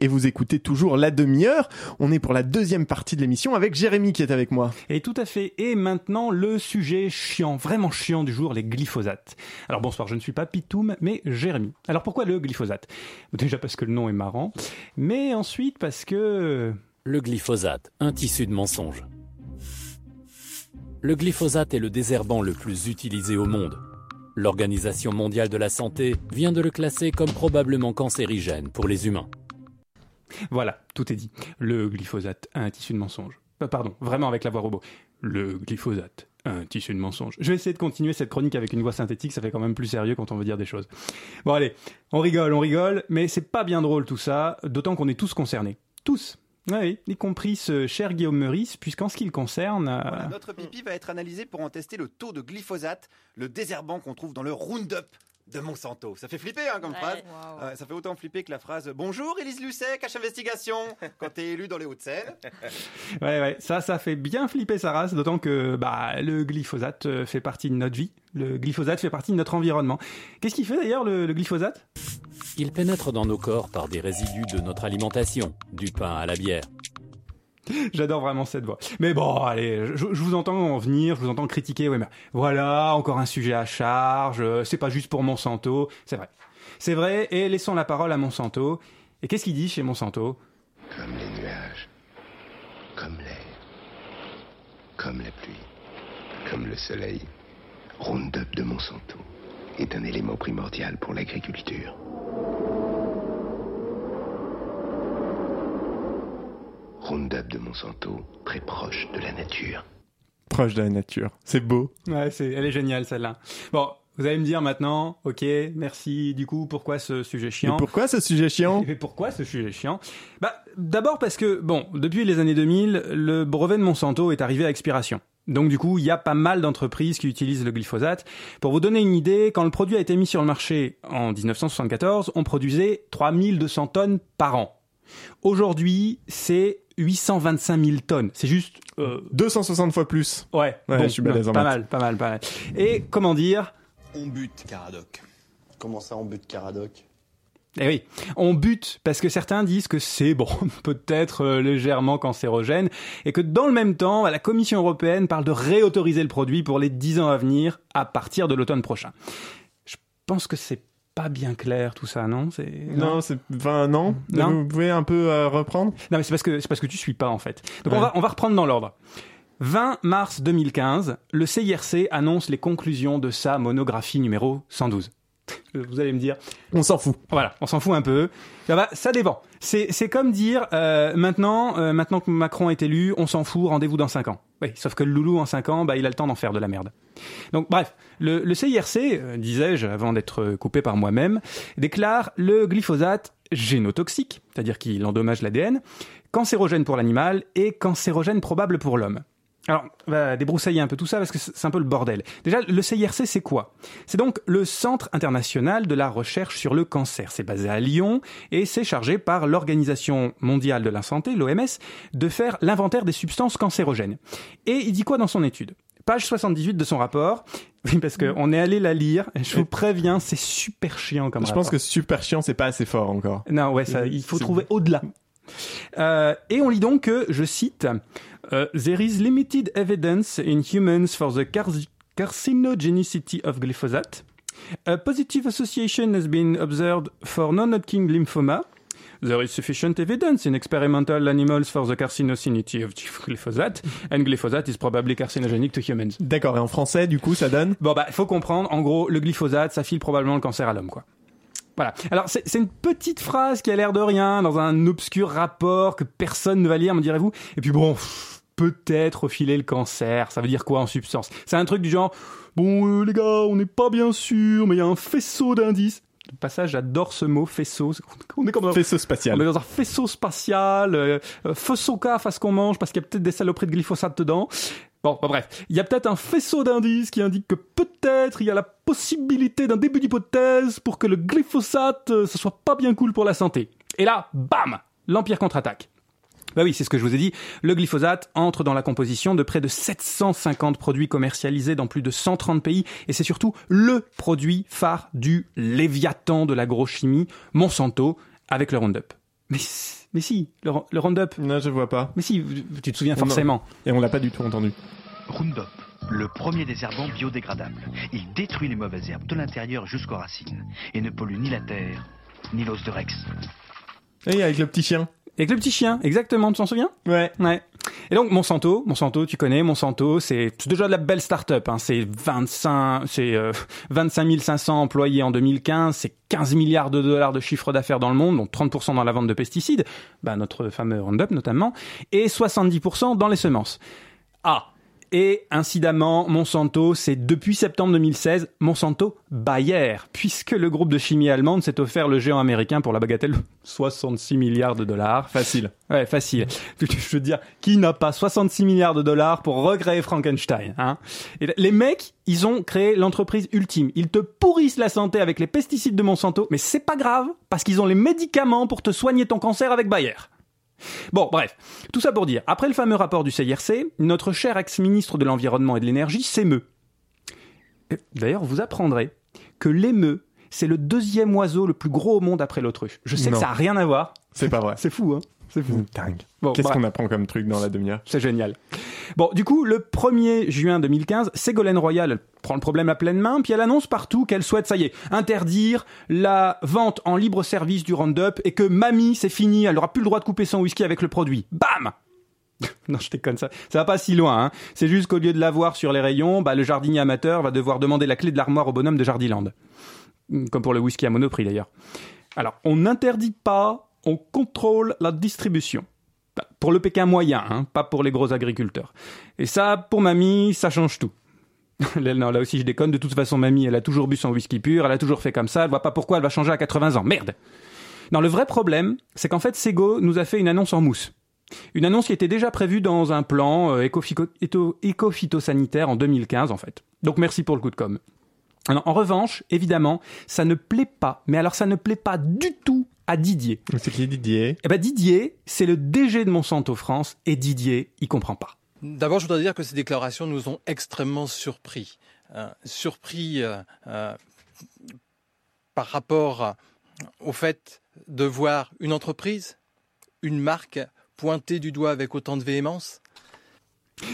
et vous écoutez toujours la demi-heure. On est pour la deuxième partie de l'émission avec Jérémy qui est avec moi. Et tout à fait. Et maintenant, le sujet chiant, vraiment chiant du jour, les glyphosates. Alors bonsoir, je ne suis pas Pitoum, mais Jérémy. Alors pourquoi le glyphosate? Déjà parce que le nom est marrant, mais ensuite parce que... Le glyphosate, un tissu de mensonge. Le glyphosate est le désherbant le plus utilisé au monde. L'Organisation mondiale de la santé vient de le classer comme probablement cancérigène pour les humains. Voilà, tout est dit. Le glyphosate, un tissu de mensonge. Euh, pardon, vraiment avec la voix robot. Le glyphosate, un tissu de mensonge. Je vais essayer de continuer cette chronique avec une voix synthétique, ça fait quand même plus sérieux quand on veut dire des choses. Bon allez, on rigole, on rigole, mais c'est pas bien drôle tout ça, d'autant qu'on est tous concernés. Tous. Oui, y compris ce cher Guillaume Meurice, puisqu'en ce qui le concerne... euh, notre pipi va être analysé pour en tester le taux de glyphosate, le désherbant qu'on trouve dans le Roundup de Monsanto. Ça fait flipper hein, comme phrase. Euh, ça fait autant flipper que la phrase Bonjour Élise Lucet, cache investigation quand t'es élu dans les Hauts-de-Seine. Ouais, ouais, ça, ça fait bien flipper sa race, d'autant que bah, le glyphosate euh, fait partie de notre vie. Le glyphosate fait partie de notre environnement. Qu'est-ce qu'il fait d'ailleurs, le, le glyphosate? Il pénètre dans nos corps par des résidus de notre alimentation, du pain à la bière. J'adore vraiment cette voix. Mais bon, allez, je, vous entends en venir, je vous entends critiquer. Mais voilà, encore un sujet à charge. euh, C'est pas juste pour Monsanto. C'est vrai. C'est vrai, et laissons la parole à Monsanto. Et qu'est-ce qu'il dit chez Monsanto? Comme les nuages, comme l'air, comme la pluie, comme le soleil, Roundup de Monsanto est un élément primordial pour l'agriculture. Roundup de Monsanto, très proche de la nature. Proche de la nature. C'est beau. Ouais, c'est, elle est géniale celle-là. Bon, vous allez me dire maintenant, ok, merci. Du coup, pourquoi ce sujet Et chiant pourquoi ce sujet chiant? Mais pourquoi ce sujet chiant? Bah, d'abord parce que, bon, depuis les années 2000, le brevet de Monsanto est arrivé à expiration. Donc du coup, il y a pas mal d'entreprises qui utilisent le glyphosate. Pour vous donner une idée, quand le produit a été mis sur le marché en 1974, on produisait 3200 tonnes par an. Aujourd'hui, c'est 825 000 tonnes. C'est juste... euh, 260 fois plus. ouais, Ouais, bon, je suis balèze en pas mal, pas mal, pas mal. Et comment dire On bute Caradoc. Comment ça, on bute Caradoc? Eh oui, on bute parce que certains disent que c'est bon, peut-être euh, légèrement cancérogène et que dans le même temps, la Commission européenne parle de réautoriser le produit pour les 10 ans à venir à partir de l'automne prochain. Je pense que c'est pas bien clair tout ça, non? C'est Non, c'est. Enfin, non. Non? Vous pouvez un peu euh, reprendre? Non, mais c'est parce que c'est parce que tu suis pas en fait. Donc on va on va reprendre dans l'ordre. 20 mars 2015, le CIRC annonce les conclusions de sa monographie numéro 112. Vous allez me dire, On s'en fout. Voilà, on s'en fout un peu. Ça va, ça dépend. C'est c'est comme dire euh, maintenant euh, maintenant que Macron est élu, on s'en fout, rendez-vous dans 5 ans. Oui, sauf que le loulou en 5 ans, bah il a le temps d'en faire de la merde. Donc bref, le, le CIRC, euh, disais-je avant d'être euh, coupé par moi-même, déclare le glyphosate génotoxique, c'est-à-dire qu'il endommage l'ADN, cancérogène pour l'animal et cancérogène probable pour l'homme. Alors, on va débroussailler un peu tout ça parce que c'est un peu le bordel. Déjà, le CIRC, c'est quoi? C'est donc le Centre international de la recherche sur le cancer. C'est basé à Lyon et c'est chargé par l'Organisation mondiale de la santé, l'OMS, de faire l'inventaire des substances cancérogènes. Et il dit quoi dans son étude? Page 78 de son rapport. Oui, parce qu'on est allé la lire. Je vous préviens, c'est super chiant comme Je rapport. pense que super chiant, c'est pas assez fort encore. Non, ouais, ça, il faut trouver au-delà. Euh, et on lit donc que, je cite, euh, There is limited evidence in humans for the car- carcinogenicity of glyphosate. A positive association has been observed for non-Hodgkin lymphoma. There is sufficient evidence in experimental animals for the carcinogenicity of glyphosate, and glyphosate is probably carcinogenic to humans. D'accord, et en français, du coup, ça donne Bon, bah, il faut comprendre, en gros, le glyphosate, ça file probablement le cancer à l'homme, quoi. Voilà. Alors, c'est une petite phrase qui a l'air de rien, dans un obscur rapport que personne ne va lire, me direz-vous. Et puis bon, peut-être filer le cancer. Ça veut dire quoi en substance? C'est un truc du genre, bon, euh, les gars, on n'est pas bien sûr, mais il y a un faisceau d'indices. Le passage, j'adore ce mot, faisceau. On est comme dans, faisceau on spatial. est dans un faisceau spatial, euh, euh, faisceau caf à ce qu'on mange parce qu'il y a peut-être des saloperies de glyphosate dedans. Bon, bah, bref, il y a peut-être un faisceau d'indices qui indique que peut-être il y a la possibilité d'un début d'hypothèse pour que le glyphosate, euh, ce soit pas bien cool pour la santé. Et là, bam, l'Empire contre-attaque. Bah oui, c'est ce que je vous ai dit. Le glyphosate entre dans la composition de près de 750 produits commercialisés dans plus de 130 pays et c'est surtout le produit phare du léviathan de l'agrochimie, Monsanto, avec le Roundup. Mais, mais si, le, le Roundup. Non, je vois pas. Mais si, tu te souviens forcément. Et on l'a pas du tout entendu. Roundup, le premier désherbant biodégradable. Il détruit les mauvaises herbes de l'intérieur jusqu'aux racines et ne pollue ni la terre, ni l'os de Rex. Et avec le petit chien. Avec le petit chien, exactement, tu t'en souviens? Ouais. Ouais. Et donc Monsanto, Monsanto, tu connais Monsanto, c'est déjà de la belle start-up. Hein. C'est 25, c'est euh, 25 500 employés en 2015, c'est 15 milliards de dollars de chiffre d'affaires dans le monde, donc 30% dans la vente de pesticides, bah, notre fameux Roundup notamment, et 70% dans les semences. Ah. Et incidemment, Monsanto, c'est depuis septembre 2016 Monsanto Bayer, puisque le groupe de chimie allemande s'est offert le géant américain pour la bagatelle de 66 milliards de dollars. Facile. Ouais, facile. Je veux dire, qui n'a pas 66 milliards de dollars pour recréer Frankenstein hein? Et Les mecs, ils ont créé l'entreprise ultime. Ils te pourrissent la santé avec les pesticides de Monsanto, mais c'est pas grave, parce qu'ils ont les médicaments pour te soigner ton cancer avec Bayer. Bon, bref, tout ça pour dire, après le fameux rapport du CIRC, notre cher ex-ministre de l'Environnement et de l'Énergie s'émeut. Et D'ailleurs, vous apprendrez que l'émeu, c'est le deuxième oiseau le plus gros au monde après l'autruche. Je sais Non. que ça a rien à voir. C'est pas vrai. C'est fou, hein C'est fou. Dingue. Bon, Qu'est-ce bref. qu'on apprend comme truc dans la demi-heure? C'est génial. Bon, du coup, le 1er juin 2015, Ségolène Royal prend le problème à pleine main, puis elle annonce partout qu'elle souhaite, ça y est, interdire la vente en libre service du Roundup et que mamie, c'est fini, elle n'aura plus le droit de couper son whisky avec le produit. Bam non, je déconne, ça, ça va pas si loin. Hein. C'est juste qu'au lieu de l'avoir sur les rayons, bah, le jardinier amateur va devoir demander la clé de l'armoire au bonhomme de Jardiland. Comme pour le whisky à monoprix d'ailleurs. Alors, on n'interdit pas, on contrôle la distribution. Pour le Pékin moyen, hein, pas pour les gros agriculteurs. Et ça, pour mamie, ça change tout. Non, là aussi, je déconne. De toute façon, mamie, elle a toujours bu son whisky pur, elle a toujours fait comme ça, elle voit pas pourquoi elle va changer à 80 ans. Merde Non, le vrai problème, c'est qu'en fait, Sego nous a fait une annonce en mousse. Une annonce qui était déjà prévue dans un plan euh, éco-phytosanitaire en 2015, en fait. Donc merci pour le coup de com'. Alors, en revanche, évidemment, ça ne plaît pas, mais alors ça ne plaît pas du tout à Didier. C'est qui Didier? Eh ben Didier, c'est le DG de Monsanto France, et Didier, il comprend pas. D'abord, je voudrais dire que ces déclarations nous ont extrêmement surpris. Euh, surpris euh, euh, par rapport au fait de voir une entreprise, une marque pointée du doigt avec autant de véhémence.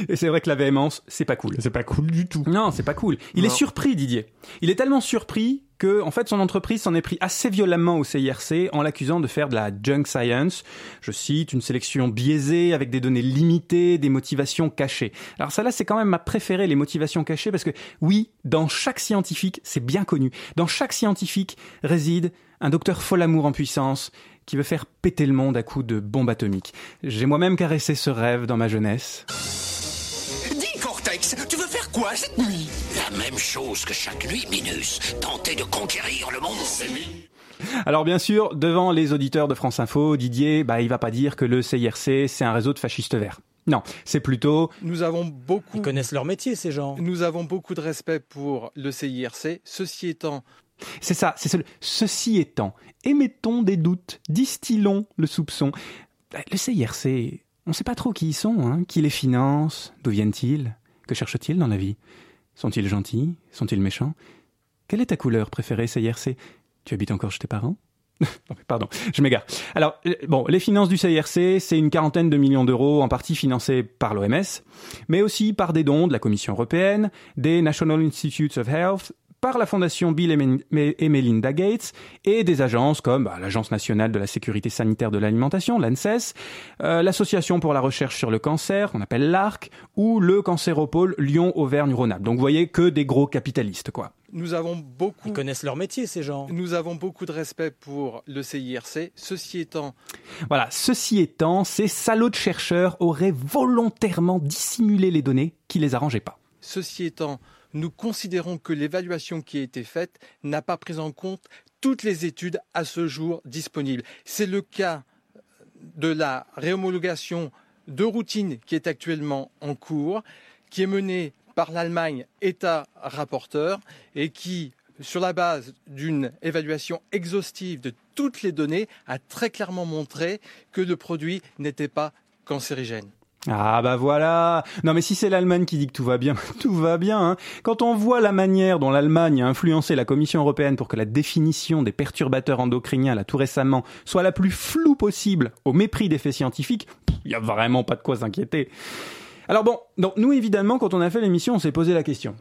Et c'est vrai que la véhémence, c'est pas cool. C'est pas cool du tout. Non, c'est pas cool. Il Non. est surpris, Didier. Il est tellement surpris que, en fait, son entreprise s'en est pris assez violemment au CIRC en l'accusant de faire de la junk science. Je cite, une sélection biaisée avec des données limitées, des motivations cachées. Alors ça là, c'est quand même ma préférée, les motivations cachées, parce que oui, dans chaque scientifique, c'est bien connu, dans chaque scientifique réside un docteur folamour en puissance qui veut faire péter le monde à coups de bombes atomiques. J'ai moi-même caressé ce rêve dans ma jeunesse. Quoi cette nuit? La même chose que chaque nuit, Minus. Tenter de conquérir le monde. Alors bien sûr, devant les auditeurs de France Info, Didier, bah il va pas dire que le CIRC c'est un réseau de fascistes verts. Non, c'est plutôt Nous avons beaucoup, Ils connaissent leur métier, ces gens. nous avons beaucoup de respect pour le CIRC. Ceci étant, c'est ça, c'est ce- ceci étant, émettons des doutes, distillons le soupçon. Bah, Le CIRC, on sait pas trop qui ils sont, hein, qui les finance, d'où viennent-ils, que cherchent-ils dans la vie? Sont-ils gentils? Sont-ils méchants? Quelle est ta couleur préférée, CIRC Tu habites encore chez tes parents? Pardon, je m'égare. Alors, euh, bon, les finances du CIRC, c'est une quarantaine de millions d'euros, en partie financés par l'OMS, mais aussi par des dons de la Commission européenne, des National Institutes of Health, par la fondation Bill et Melinda Gates et des agences comme bah, l'Agence nationale de la sécurité sanitaire de l'alimentation, l'ANSES, euh, l'Association pour la recherche sur le cancer, qu'on appelle l'ARC, ou le Cancéropole Lyon-Auvergne-Rhône-Alpes. Donc vous voyez que des gros capitalistes, quoi. nous avons beaucoup, Ils connaissent leur métier, ces gens. nous avons beaucoup de respect pour le CIRC. Ceci étant, Voilà, ceci étant, ces salauds de chercheurs auraient volontairement dissimulé les données qui les arrangeaient pas. Ceci étant, nous considérons que l'évaluation qui a été faite n'a pas pris en compte toutes les études à ce jour disponibles. C'est le cas de la réhomologation de routine qui est actuellement en cours, qui est menée par l'Allemagne, État rapporteur, et qui, sur la base d'une évaluation exhaustive de toutes les données, a très clairement montré que le produit n'était pas cancérigène. Ah bah voilà. Non mais si c'est l'Allemagne qui dit que tout va bien, tout va bien. Hein. Quand on voit la manière dont l'Allemagne a influencé la Commission européenne pour que la définition des perturbateurs endocriniens là tout récemment soit la plus floue possible, au mépris des faits scientifiques, il y a vraiment pas de quoi s'inquiéter. Alors bon, donc nous évidemment quand on a fait l'émission, on s'est posé la question.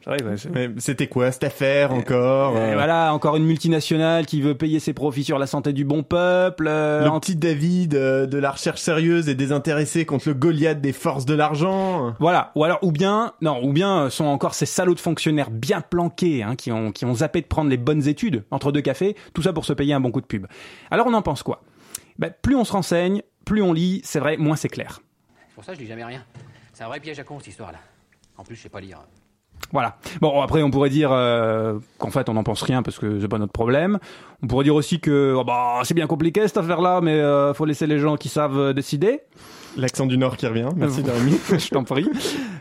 C'était quoi cette affaire encore euh, voilà, encore une multinationale qui veut payer ses profits sur la santé du bon peuple. euh, Le en- petit David euh, de la recherche sérieuse et désintéressée contre le Goliath des forces de l'argent. Voilà, ou alors ou bien non, ou bien euh, sont encore ces salauds de fonctionnaires bien planqués hein, qui ont qui ont zappé de prendre les bonnes études entre deux cafés, tout ça pour se payer un bon coup de pub. Alors on en pense quoi? Ben, plus on se renseigne, plus on lit, c'est vrai, moins c'est clair. Pour ça, je lis jamais rien. C'est un vrai piège à con, cette histoire-là. En plus, je sais pas lire. Voilà. Bon, après, on pourrait dire euh, qu'en fait, on n'en pense rien parce que c'est pas notre problème. On pourrait dire aussi que oh, bah, c'est bien compliqué cette affaire-là, mais euh, faut laisser les gens qui savent euh, décider. L'accent du Nord qui revient. Merci, Euh, Jérémy. Je t'en prie.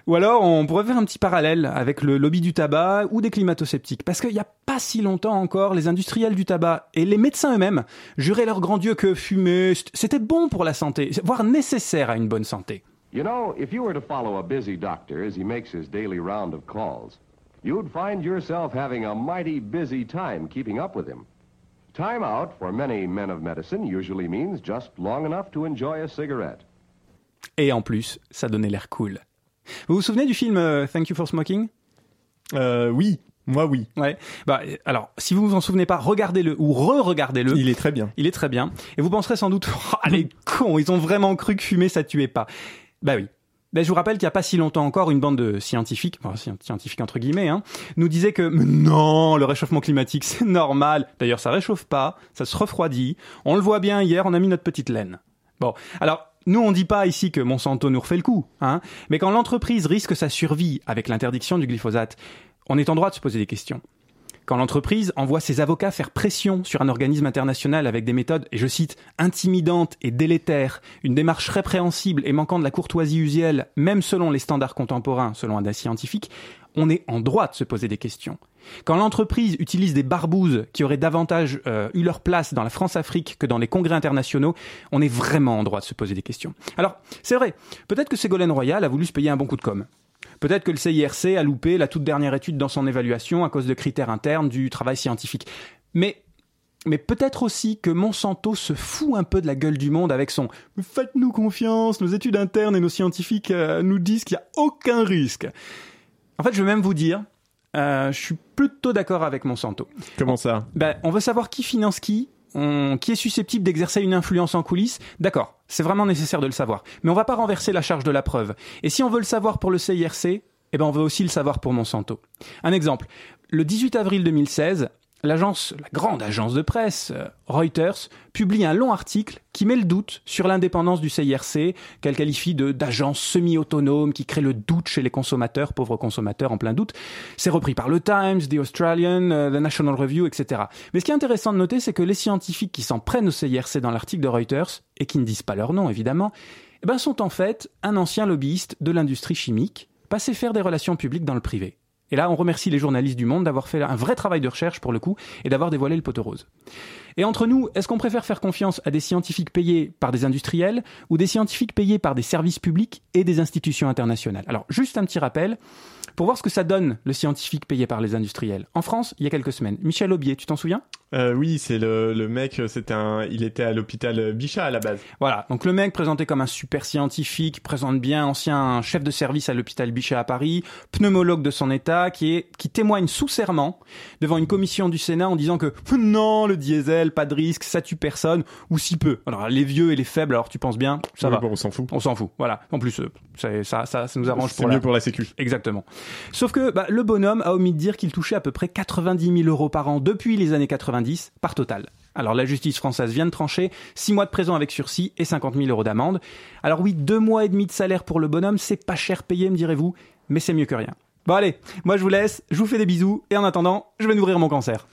Ou alors, on pourrait faire un petit parallèle avec le lobby du tabac ou des climato-sceptiques. Parce qu'il n'y a pas si longtemps encore, les industriels du tabac et les médecins eux-mêmes juraient leur grand Dieu que fumer, c'était bon pour la santé, voire nécessaire à une bonne santé. You know, if you were to follow a busy doctor as he makes his daily round of calls, you'd find yourself having a mighty busy time keeping up with him. Time out for many men of medicine usually means just long enough to enjoy a cigarette. Et en plus, ça donnait l'air cool. Vous vous souvenez du film euh, Thank You for Smoking? Euh, oui, moi oui. Ouais. Bah, alors, si vous vous en souvenez pas, regardez-le ou re-regardez-le. Il est très bien. Il est très bien. Et vous penserez sans doute, ah, les cons, ils ont vraiment cru que fumer ça tuait pas. Bah oui. Ben, je vous rappelle qu'il n'y a pas si longtemps encore, une bande de scientifiques, enfin, sci- scientifiques entre guillemets, hein, nous disait que non, le réchauffement climatique, c'est normal. D'ailleurs, ça réchauffe pas, ça se refroidit. On le voit bien hier, on a mis notre petite laine. Bon, alors, nous, on dit pas ici que Monsanto nous refait le coup, hein, mais quand l'entreprise risque sa survie avec l'interdiction du glyphosate, on est en droit de se poser des questions. Quand l'entreprise envoie ses avocats faire pression sur un organisme international avec des méthodes, et je cite, intimidantes et délétères, une démarche répréhensible et manquant de la courtoisie usuelle, même selon les standards contemporains, selon un scientifique, on est en droit de se poser des questions. Quand l'entreprise utilise des barbouzes qui auraient davantage euh, eu leur place dans la France-Afrique que dans les congrès internationaux, on est vraiment en droit de se poser des questions. Alors, c'est vrai, peut-être que Ségolène Royal a voulu se payer un bon coup de com'. Peut-être que le CIRC a loupé la toute dernière étude dans son évaluation à cause de critères internes du travail scientifique. Mais, mais peut-être aussi que Monsanto se fout un peu de la gueule du monde avec son « Faites-nous confiance, nos études internes et nos scientifiques euh, nous disent qu'il n'y a aucun risque ». En fait, je vais même vous dire, euh, je suis plutôt d'accord avec Monsanto. Comment ça? Ben, on veut savoir qui finance qui, qui est susceptible d'exercer une influence en coulisses. D'accord, c'est vraiment nécessaire de le savoir. Mais on va pas renverser la charge de la preuve. Et si on veut le savoir pour le CIRC, eh ben on veut aussi le savoir pour Monsanto. Un exemple. Le 18 avril 2016, l'agence, la grande agence de presse, euh, Reuters, publie un long article qui met le doute sur l'indépendance du CIRC, qu'elle qualifie de d'agence semi-autonome qui crée le doute chez les consommateurs, pauvres consommateurs en plein doute. C'est repris par le Times, The Australian, euh, The National Review, etc. Mais ce qui est intéressant de noter, c'est que les scientifiques qui s'en prennent au CIRC dans l'article de Reuters, et qui ne disent pas leur nom évidemment, eh ben sont en fait un ancien lobbyiste de l'industrie chimique, passé faire des relations publiques dans le privé. Et là, on remercie les journalistes du monde d'avoir fait un vrai travail de recherche pour le coup et d'avoir dévoilé le poteau rose. Et entre nous, est-ce qu'on préfère faire confiance à des scientifiques payés par des industriels ou des scientifiques payés par des services publics et des institutions internationales? Alors, juste un petit rappel pour voir ce que ça donne le scientifique payé par les industriels. En France, il y a quelques semaines, Michel Aubier, tu t'en souviens? Euh, oui, c'est le, le mec, c'était un, il était à l'hôpital Bichat à la base. Voilà, donc le mec présenté comme un super scientifique, présente bien, ancien chef de service à l'hôpital Bichat à Paris, pneumologue de son état, qui est qui témoigne sous serment devant une commission du Sénat en disant que non, le diesel, pas de risque, ça tue personne ou si peu. Alors les vieux et les faibles, alors tu penses bien, ça Oui, va. bon, on s'en fout. On s'en fout. Voilà. En plus, euh, ça, ça, ça, nous arrange pour mieux la... pour la sécu. Exactement. Sauf que bah, le bonhomme a omis de dire qu'il touchait à peu près 90 000 euros par an depuis les années 90 par total. Alors la justice française vient de trancher 6 mois de prison avec sursis et 50 000 euros d'amende. Alors oui, deux mois et demi de salaire pour le bonhomme, c'est pas cher payé, me direz-vous, mais c'est mieux que rien. Bon allez, moi je vous laisse, je vous fais des bisous et en attendant, je vais nourrir mon cancer.